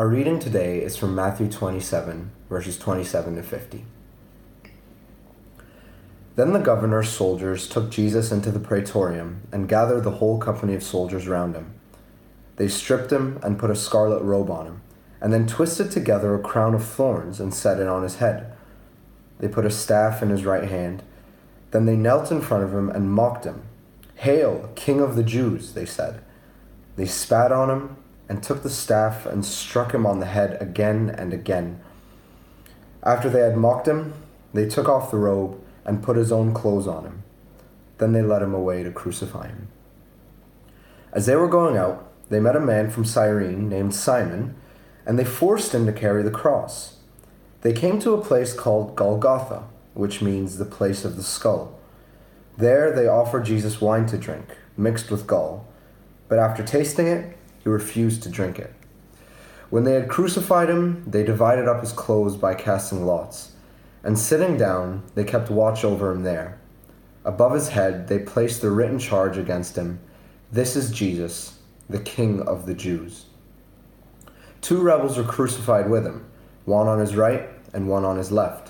Our reading today is from Matthew 27, verses 27 to 50. Then the governor's soldiers took Jesus into the praetorium and gathered the whole company of soldiers round him. They stripped him and put a scarlet robe on him, and then twisted together a crown of thorns and set it on his head. They put a staff in his right hand. Then they knelt in front of him and mocked him. Hail, King of the Jews, they said. They spat on him and took the staff and struck him on the head again and again. After they had mocked him, they took off the robe and put his own clothes on him. Then they led him away to crucify him. As they were going out, they met a man from Cyrene named Simon, and they forced him to carry the cross. They came to a place called Golgotha, which means the place of the skull. There they offered Jesus wine to drink, mixed with gall, but after tasting it, he refused to drink it. When they had crucified him, they divided up his clothes by casting lots, and sitting down, they kept watch over him there. Above his head, they placed the written charge against him This is Jesus, the King of the Jews. Two rebels were crucified with him, one on his right and one on his left.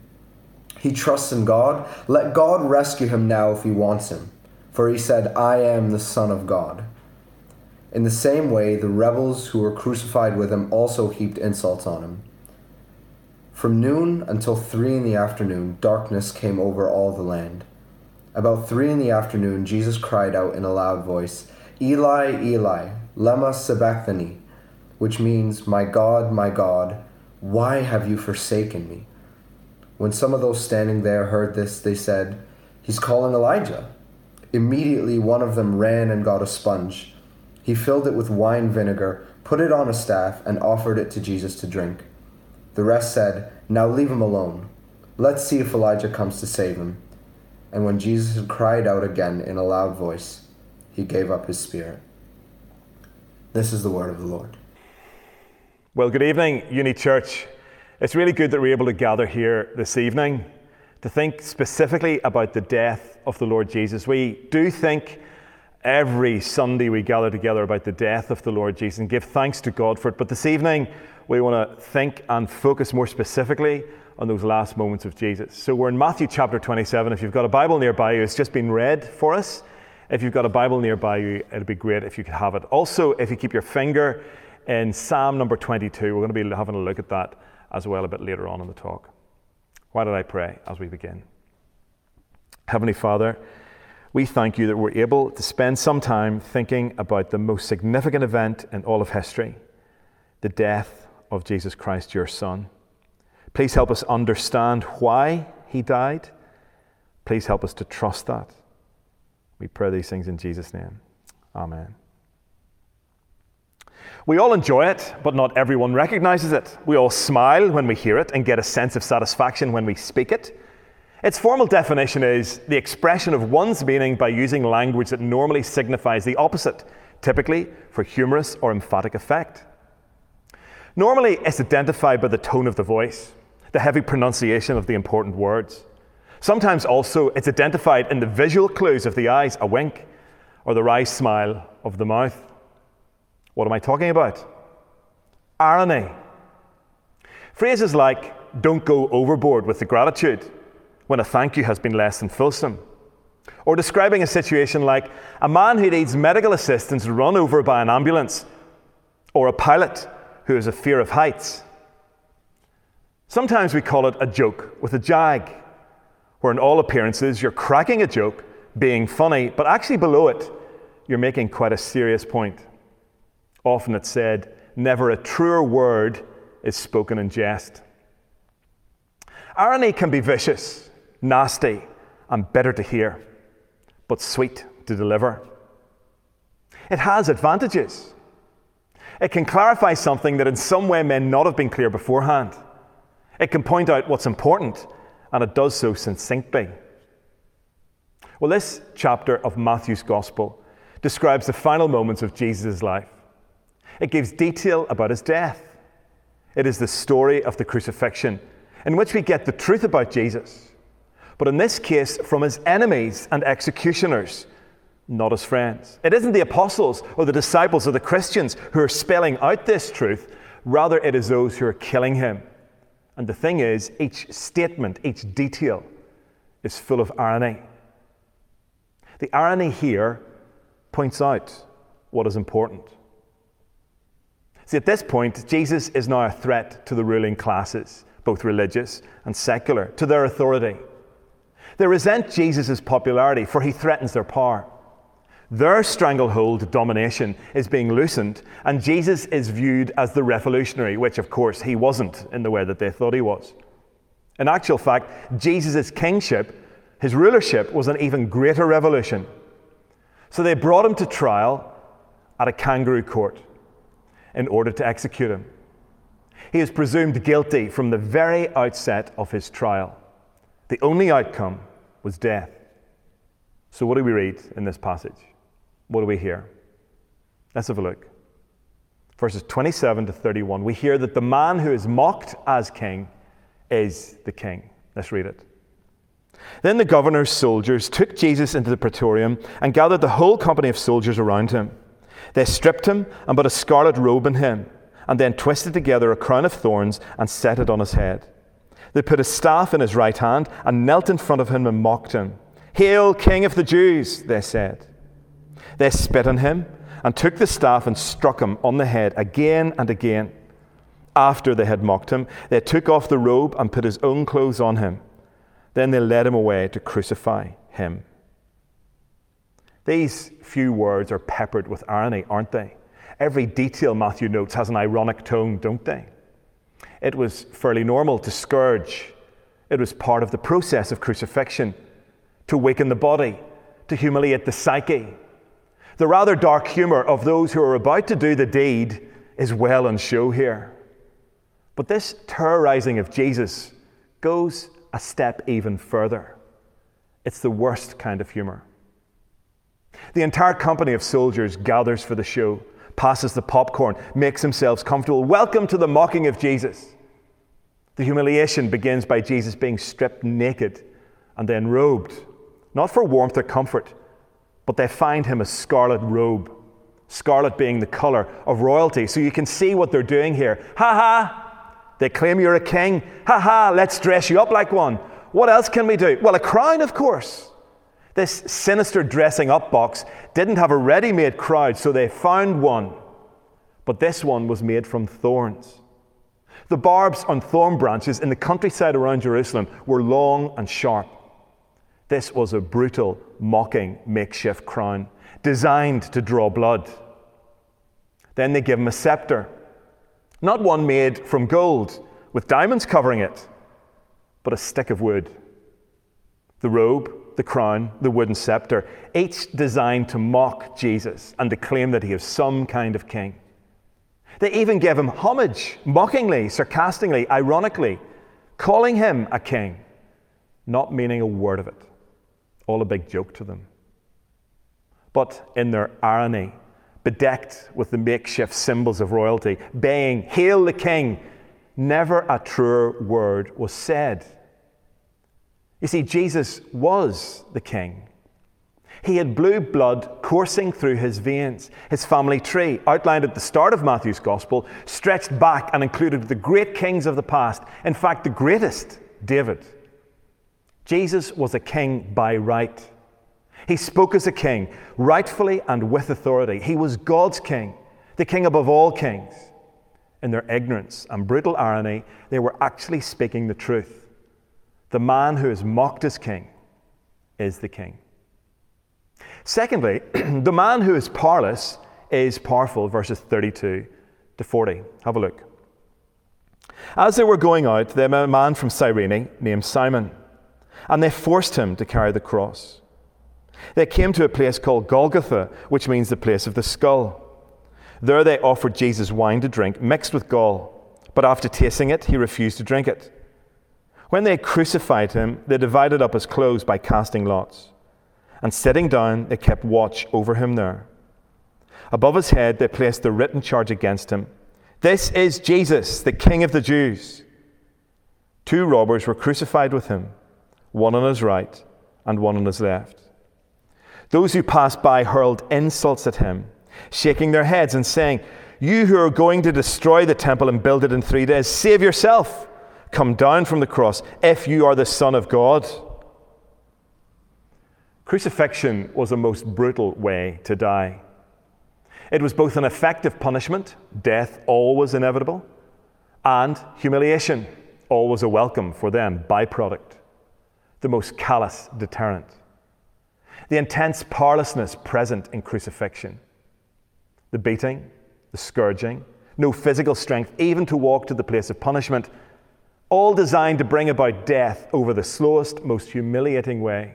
He trusts in God. Let God rescue him now if he wants him. For he said, I am the Son of God. In the same way, the rebels who were crucified with him also heaped insults on him. From noon until three in the afternoon, darkness came over all the land. About three in the afternoon, Jesus cried out in a loud voice, Eli, Eli, lema sabachthani, which means, My God, my God, why have you forsaken me? When some of those standing there heard this, they said, He's calling Elijah. Immediately one of them ran and got a sponge. He filled it with wine vinegar, put it on a staff, and offered it to Jesus to drink. The rest said, Now leave him alone. Let's see if Elijah comes to save him. And when Jesus had cried out again in a loud voice, he gave up his spirit. This is the word of the Lord. Well, good evening, Uni Church. It's really good that we're able to gather here this evening to think specifically about the death of the Lord Jesus. We do think every Sunday we gather together about the death of the Lord Jesus and give thanks to God for it. But this evening, we want to think and focus more specifically on those last moments of Jesus. So we're in Matthew chapter 27. If you've got a Bible nearby you, it's just been read for us. If you've got a Bible nearby you, it'd be great if you could have it. Also, if you keep your finger in Psalm number 22, we're going to be having a look at that as well a bit later on in the talk. Why did I pray as we begin? Heavenly Father, we thank you that we're able to spend some time thinking about the most significant event in all of history the death of Jesus Christ, your Son. Please help us understand why he died. Please help us to trust that. We pray these things in Jesus' name. Amen. We all enjoy it, but not everyone recognizes it. We all smile when we hear it and get a sense of satisfaction when we speak it. Its formal definition is the expression of one's meaning by using language that normally signifies the opposite, typically for humorous or emphatic effect. Normally, it's identified by the tone of the voice, the heavy pronunciation of the important words. Sometimes also, it's identified in the visual clues of the eyes, a wink, or the wry smile of the mouth. What am I talking about? Irony. Phrases like, don't go overboard with the gratitude when a thank you has been less than fulsome. Or describing a situation like a man who needs medical assistance run over by an ambulance, or a pilot who has a fear of heights. Sometimes we call it a joke with a jag, where in all appearances you're cracking a joke, being funny, but actually below it, you're making quite a serious point. Often it's said, never a truer word is spoken in jest. Irony can be vicious, nasty, and bitter to hear, but sweet to deliver. It has advantages. It can clarify something that in some way may not have been clear beforehand. It can point out what's important, and it does so succinctly. Well, this chapter of Matthew's Gospel describes the final moments of Jesus' life. It gives detail about his death. It is the story of the crucifixion, in which we get the truth about Jesus, but in this case, from his enemies and executioners, not his friends. It isn't the apostles or the disciples or the Christians who are spelling out this truth, rather, it is those who are killing him. And the thing is, each statement, each detail is full of irony. The irony here points out what is important. See, at this point, Jesus is now a threat to the ruling classes, both religious and secular, to their authority. They resent Jesus' popularity, for he threatens their power. Their stranglehold domination is being loosened, and Jesus is viewed as the revolutionary, which, of course, he wasn't in the way that they thought he was. In actual fact, Jesus' kingship his rulership was an even greater revolution. So they brought him to trial at a kangaroo court in order to execute him. He is presumed guilty from the very outset of his trial. The only outcome was death. So, what do we read in this passage? What do we hear? Let's have a look. Verses 27 to 31. We hear that the man who is mocked as king is the king. Let's read it. Then the governor's soldiers took Jesus into the praetorium and gathered the whole company of soldiers around him. They stripped him and put a scarlet robe on him, and then twisted together a crown of thorns and set it on his head. They put a staff in his right hand and knelt in front of him and mocked him. Hail, King of the Jews, they said. They spit on him and took the staff and struck him on the head again and again. After they had mocked him, they took off the robe and put his own clothes on him. Then they led him away to crucify him. These few words are peppered with irony, aren't they? Every detail Matthew notes has an ironic tone, don't they? It was fairly normal to scourge. It was part of the process of crucifixion, to weaken the body, to humiliate the psyche. The rather dark humor of those who are about to do the deed is well on show here. But this terrorizing of Jesus goes a step even further. It's the worst kind of humor. The entire company of soldiers gathers for the show, passes the popcorn, makes themselves comfortable. Welcome to the mocking of Jesus. The humiliation begins by Jesus being stripped naked and then robed, not for warmth or comfort, but they find him a scarlet robe, scarlet being the color of royalty. So you can see what they're doing here. Ha ha! They claim you're a king. Ha ha, let's dress you up like one. What else can we do? Well, a crown, of course. This sinister dressing up box didn't have a ready made crowd, so they found one. But this one was made from thorns. The barbs on thorn branches in the countryside around Jerusalem were long and sharp. This was a brutal, mocking makeshift crown designed to draw blood. Then they give him a scepter not one made from gold with diamonds covering it, but a stick of wood. The robe, the crown, the wooden scepter, each designed to mock Jesus and to claim that he is some kind of king. They even gave him homage, mockingly, sarcastically, ironically, calling him a king, not meaning a word of it. All a big joke to them. But in their irony, bedecked with the makeshift symbols of royalty, baying, Hail the King, never a truer word was said. You see, Jesus was the King. He had blue blood coursing through his veins. His family tree, outlined at the start of Matthew's Gospel, stretched back and included the great kings of the past. In fact, the greatest, David. Jesus was a king by right. He spoke as a king, rightfully and with authority. He was God's king, the king above all kings. In their ignorance and brutal irony, they were actually speaking the truth. The man who is mocked as king is the king. Secondly, the man who is powerless is powerful, verses 32 to 40. Have a look. As they were going out, they met a man from Cyrene named Simon, and they forced him to carry the cross. They came to a place called Golgotha, which means the place of the skull. There they offered Jesus wine to drink, mixed with gall. But after tasting it, he refused to drink it. When they crucified him, they divided up his clothes by casting lots. And sitting down, they kept watch over him there. Above his head, they placed the written charge against him This is Jesus, the King of the Jews. Two robbers were crucified with him, one on his right and one on his left. Those who passed by hurled insults at him, shaking their heads and saying, You who are going to destroy the temple and build it in three days, save yourself. Come down from the cross if you are the Son of God. Crucifixion was a most brutal way to die. It was both an effective punishment, death always inevitable, and humiliation, always a welcome for them, byproduct, the most callous deterrent. The intense powerlessness present in crucifixion, the beating, the scourging, no physical strength even to walk to the place of punishment, all designed to bring about death over the slowest, most humiliating way.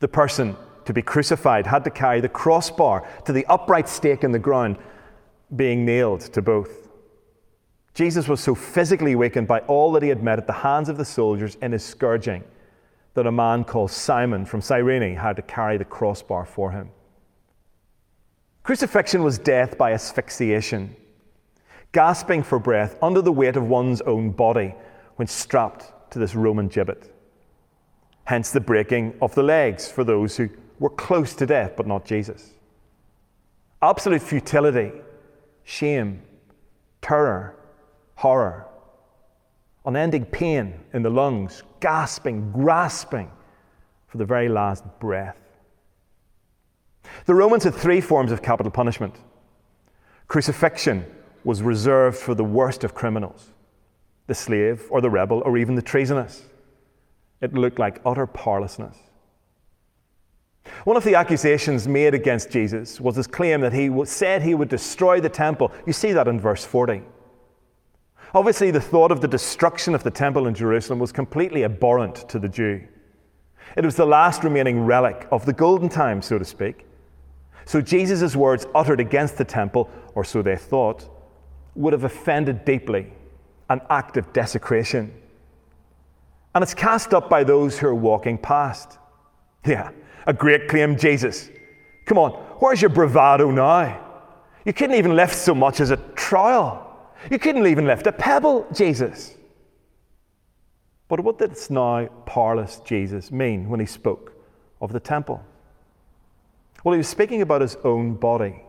The person to be crucified had to carry the crossbar to the upright stake in the ground, being nailed to both. Jesus was so physically weakened by all that he had met at the hands of the soldiers in his scourging that a man called Simon from Cyrene had to carry the crossbar for him. Crucifixion was death by asphyxiation gasping for breath under the weight of one's own body when strapped to this Roman gibbet. Hence the breaking of the legs for those who were close to death but not Jesus. Absolute futility, shame, terror, horror, unending pain in the lungs, gasping, grasping for the very last breath. The Romans had three forms of capital punishment crucifixion, was reserved for the worst of criminals the slave or the rebel or even the treasonous. It looked like utter powerlessness. One of the accusations made against Jesus was his claim that he said he would destroy the temple. You see that in verse 40. Obviously, the thought of the destruction of the temple in Jerusalem was completely abhorrent to the Jew. It was the last remaining relic of the golden time, so to speak. So Jesus' words uttered against the temple, or so they thought, would have offended deeply an act of desecration. And it's cast up by those who are walking past. Yeah, a great claim, Jesus. Come on, where's your bravado now? You couldn't even lift so much as a trowel. You couldn't even lift a pebble, Jesus. But what did this now powerless Jesus mean when he spoke of the temple? Well, he was speaking about his own body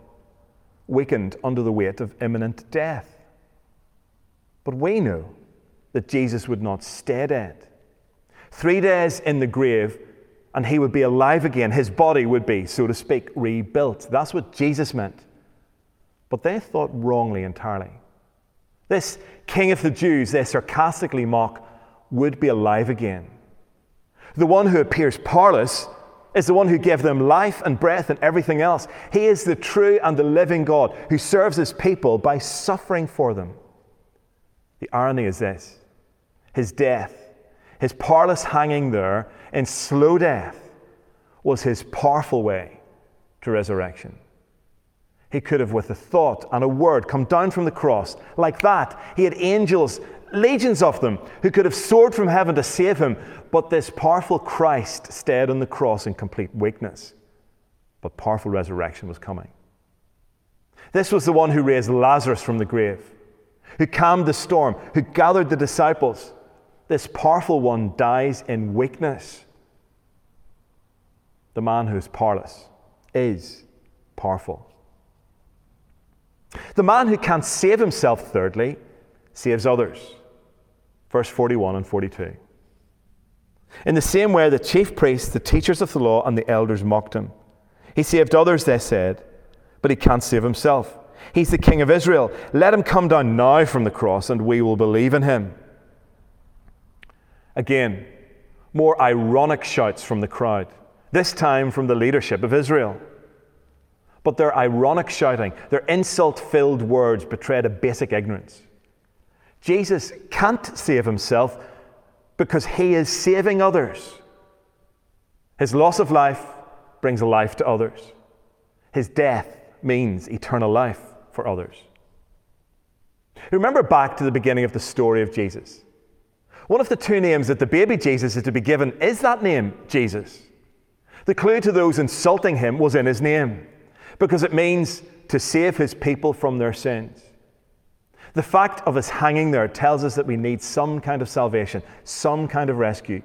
weakened under the weight of imminent death. But we know that Jesus would not stay dead. Three days in the grave, and he would be alive again. His body would be, so to speak, rebuilt. That's what Jesus meant. But they thought wrongly entirely. This king of the Jews, they sarcastically mock, would be alive again. The one who appears powerless is the one who gave them life and breath and everything else. He is the true and the living God who serves his people by suffering for them. The irony is this his death, his powerless hanging there in slow death, was his powerful way to resurrection. He could have, with a thought and a word, come down from the cross like that. He had angels legions of them who could have soared from heaven to save him, but this powerful Christ stayed on the cross in complete weakness. But powerful resurrection was coming. This was the one who raised Lazarus from the grave, who calmed the storm, who gathered the disciples. This powerful one dies in weakness. The man who is powerless is powerful. The man who can't save himself, thirdly, saves others. Verse 41 and 42. In the same way, the chief priests, the teachers of the law, and the elders mocked him. He saved others, they said, but he can't save himself. He's the king of Israel. Let him come down now from the cross, and we will believe in him. Again, more ironic shouts from the crowd, this time from the leadership of Israel. But their ironic shouting, their insult filled words betrayed a basic ignorance. Jesus can't save himself because he is saving others. His loss of life brings life to others. His death means eternal life for others. Remember back to the beginning of the story of Jesus. One of the two names that the baby Jesus is to be given is that name, Jesus. The clue to those insulting him was in his name, because it means to save his people from their sins. The fact of us hanging there tells us that we need some kind of salvation, some kind of rescue.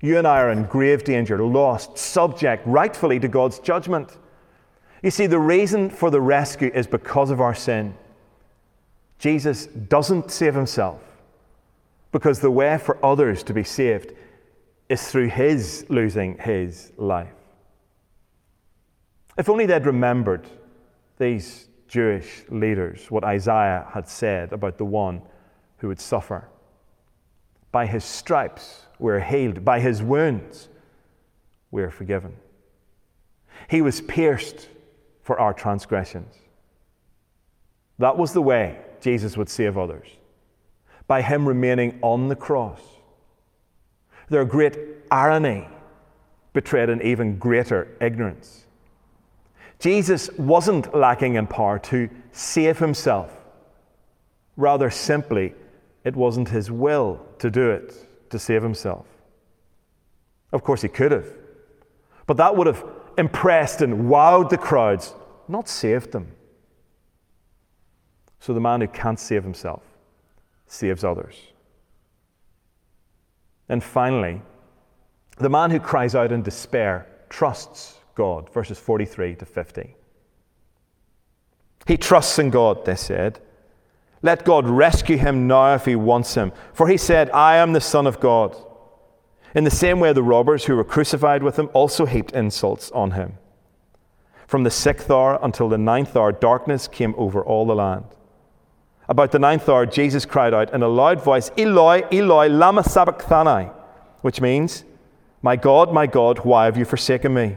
You and I are in grave danger, lost, subject rightfully to God's judgment. You see, the reason for the rescue is because of our sin. Jesus doesn't save himself because the way for others to be saved is through his losing his life. If only they'd remembered, these Jewish leaders, what Isaiah had said about the one who would suffer. By his stripes we're healed, by his wounds we're forgiven. He was pierced for our transgressions. That was the way Jesus would save others, by him remaining on the cross. Their great irony betrayed an even greater ignorance. Jesus wasn't lacking in power to save himself. Rather simply, it wasn't his will to do it, to save himself. Of course, he could have. But that would have impressed and wowed the crowds, not saved them. So the man who can't save himself saves others. And finally, the man who cries out in despair trusts God. Verses 43 to 50. He trusts in God, they said. Let God rescue him now if he wants him. For he said, I am the Son of God. In the same way, the robbers who were crucified with him also heaped insults on him. From the sixth hour until the ninth hour, darkness came over all the land. About the ninth hour, Jesus cried out in a loud voice, Eloi, Eloi, lama sabachthani, which means, My God, my God, why have you forsaken me?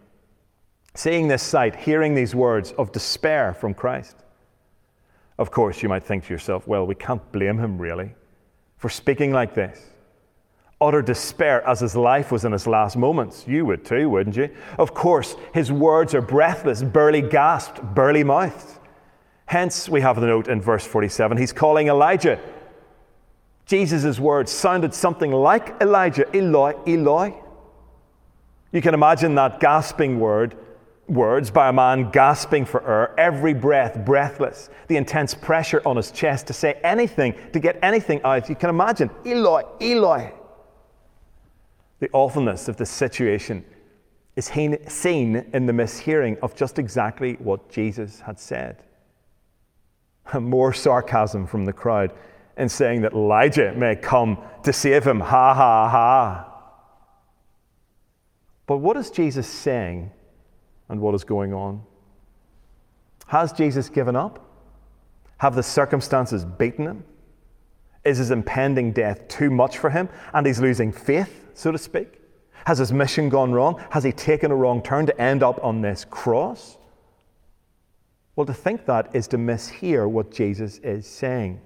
Seeing this sight, hearing these words of despair from Christ. Of course, you might think to yourself, well, we can't blame him really for speaking like this. Utter despair as his life was in his last moments. You would too, wouldn't you? Of course, his words are breathless, burly gasped, burly mouthed. Hence, we have the note in verse 47 he's calling Elijah. Jesus' words sounded something like Elijah, Eloi, Eloi. You can imagine that gasping word words by a man gasping for air, every breath breathless, the intense pressure on his chest to say anything, to get anything out. You can imagine, Eloi, Eloi. The awfulness of the situation is seen in the mishearing of just exactly what Jesus had said. More sarcasm from the crowd in saying that Elijah may come to save him. Ha ha ha. But what is Jesus saying and what is going on. Has Jesus given up? Have the circumstances beaten him? Is his impending death too much for him and he's losing faith, so to speak? Has his mission gone wrong? Has he taken a wrong turn to end up on this cross? Well, to think that is to mishear what Jesus is saying.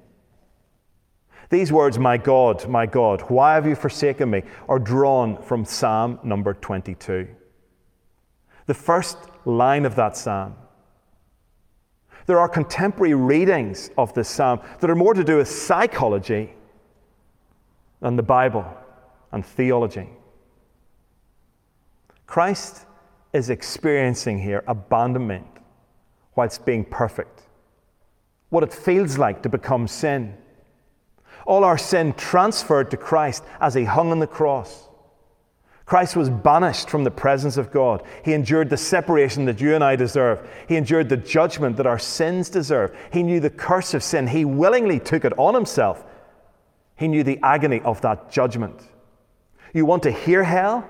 These words, my God, my God, why have you forsaken me, are drawn from Psalm number 22 the first line of that psalm. There are contemporary readings of this psalm that are more to do with psychology than the Bible and theology. Christ is experiencing here abandonment whilst being perfect. What it feels like to become sin. All our sin transferred to Christ as he hung on the cross. Christ was banished from the presence of God. He endured the separation that you and I deserve. He endured the judgment that our sins deserve. He knew the curse of sin. He willingly took it on himself. He knew the agony of that judgment. You want to hear hell?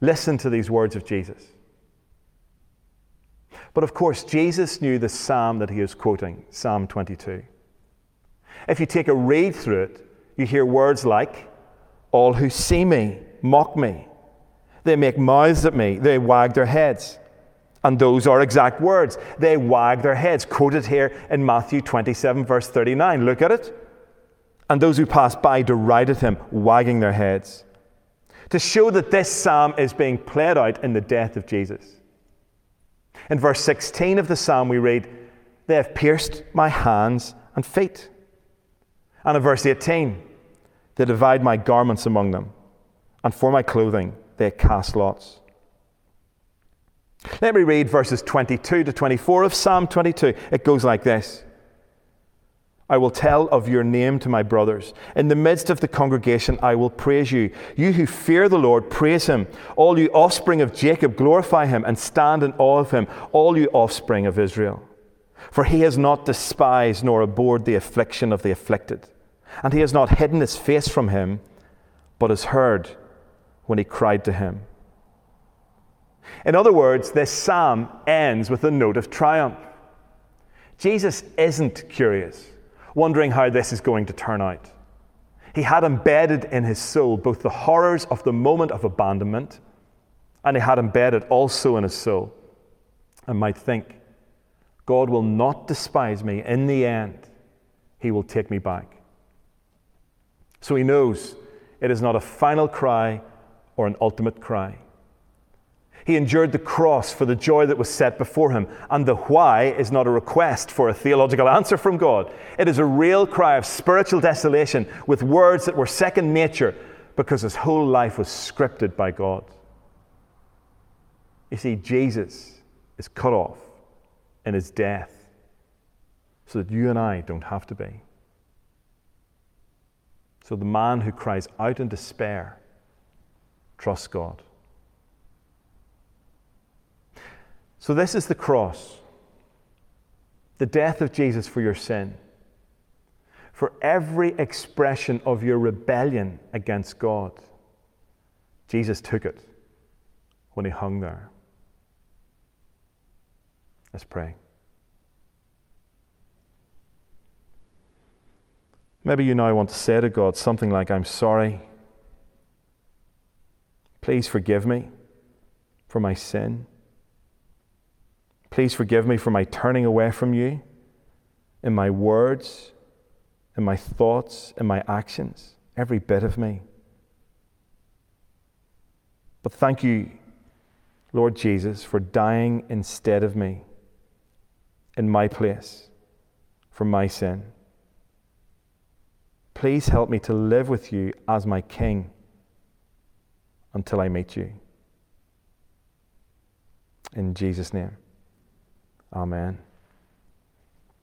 Listen to these words of Jesus. But of course, Jesus knew the psalm that he is quoting, Psalm 22. If you take a read through it, you hear words like, All who see me mock me. They make mouths at me, they wag their heads. And those are exact words. They wag their heads, quoted here in Matthew 27, verse 39. Look at it. And those who passed by derided him, wagging their heads, to show that this psalm is being played out in the death of Jesus. In verse 16 of the psalm, we read, They have pierced my hands and feet. And in verse 18, they divide my garments among them, and for my clothing they cast lots. Let me read verses 22 to 24 of Psalm 22. It goes like this I will tell of your name to my brothers. In the midst of the congregation, I will praise you. You who fear the Lord, praise him. All you offspring of Jacob, glorify him and stand in awe of him, all you offspring of Israel. For he has not despised nor abhorred the affliction of the afflicted, and he has not hidden his face from him, but has heard when he cried to him. In other words, this psalm ends with a note of triumph. Jesus isn't curious, wondering how this is going to turn out. He had embedded in his soul both the horrors of the moment of abandonment, and he had embedded also in his soul, and might think, God will not despise me. In the end, he will take me back. So he knows it is not a final cry or an ultimate cry. He endured the cross for the joy that was set before him. And the why is not a request for a theological answer from God. It is a real cry of spiritual desolation with words that were second nature because his whole life was scripted by God. You see, Jesus is cut off in his death so that you and I don't have to be. So the man who cries out in despair trusts God. So, this is the cross the death of Jesus for your sin, for every expression of your rebellion against God. Jesus took it when he hung there. Let's pray. Maybe you now want to say to God something like, I'm sorry. Please forgive me for my sin. Please forgive me for my turning away from you in my words, in my thoughts, in my actions, every bit of me. But thank you, Lord Jesus, for dying instead of me in my place for my sin. Please help me to live with you as my King until I meet you. In Jesus' name. Amen.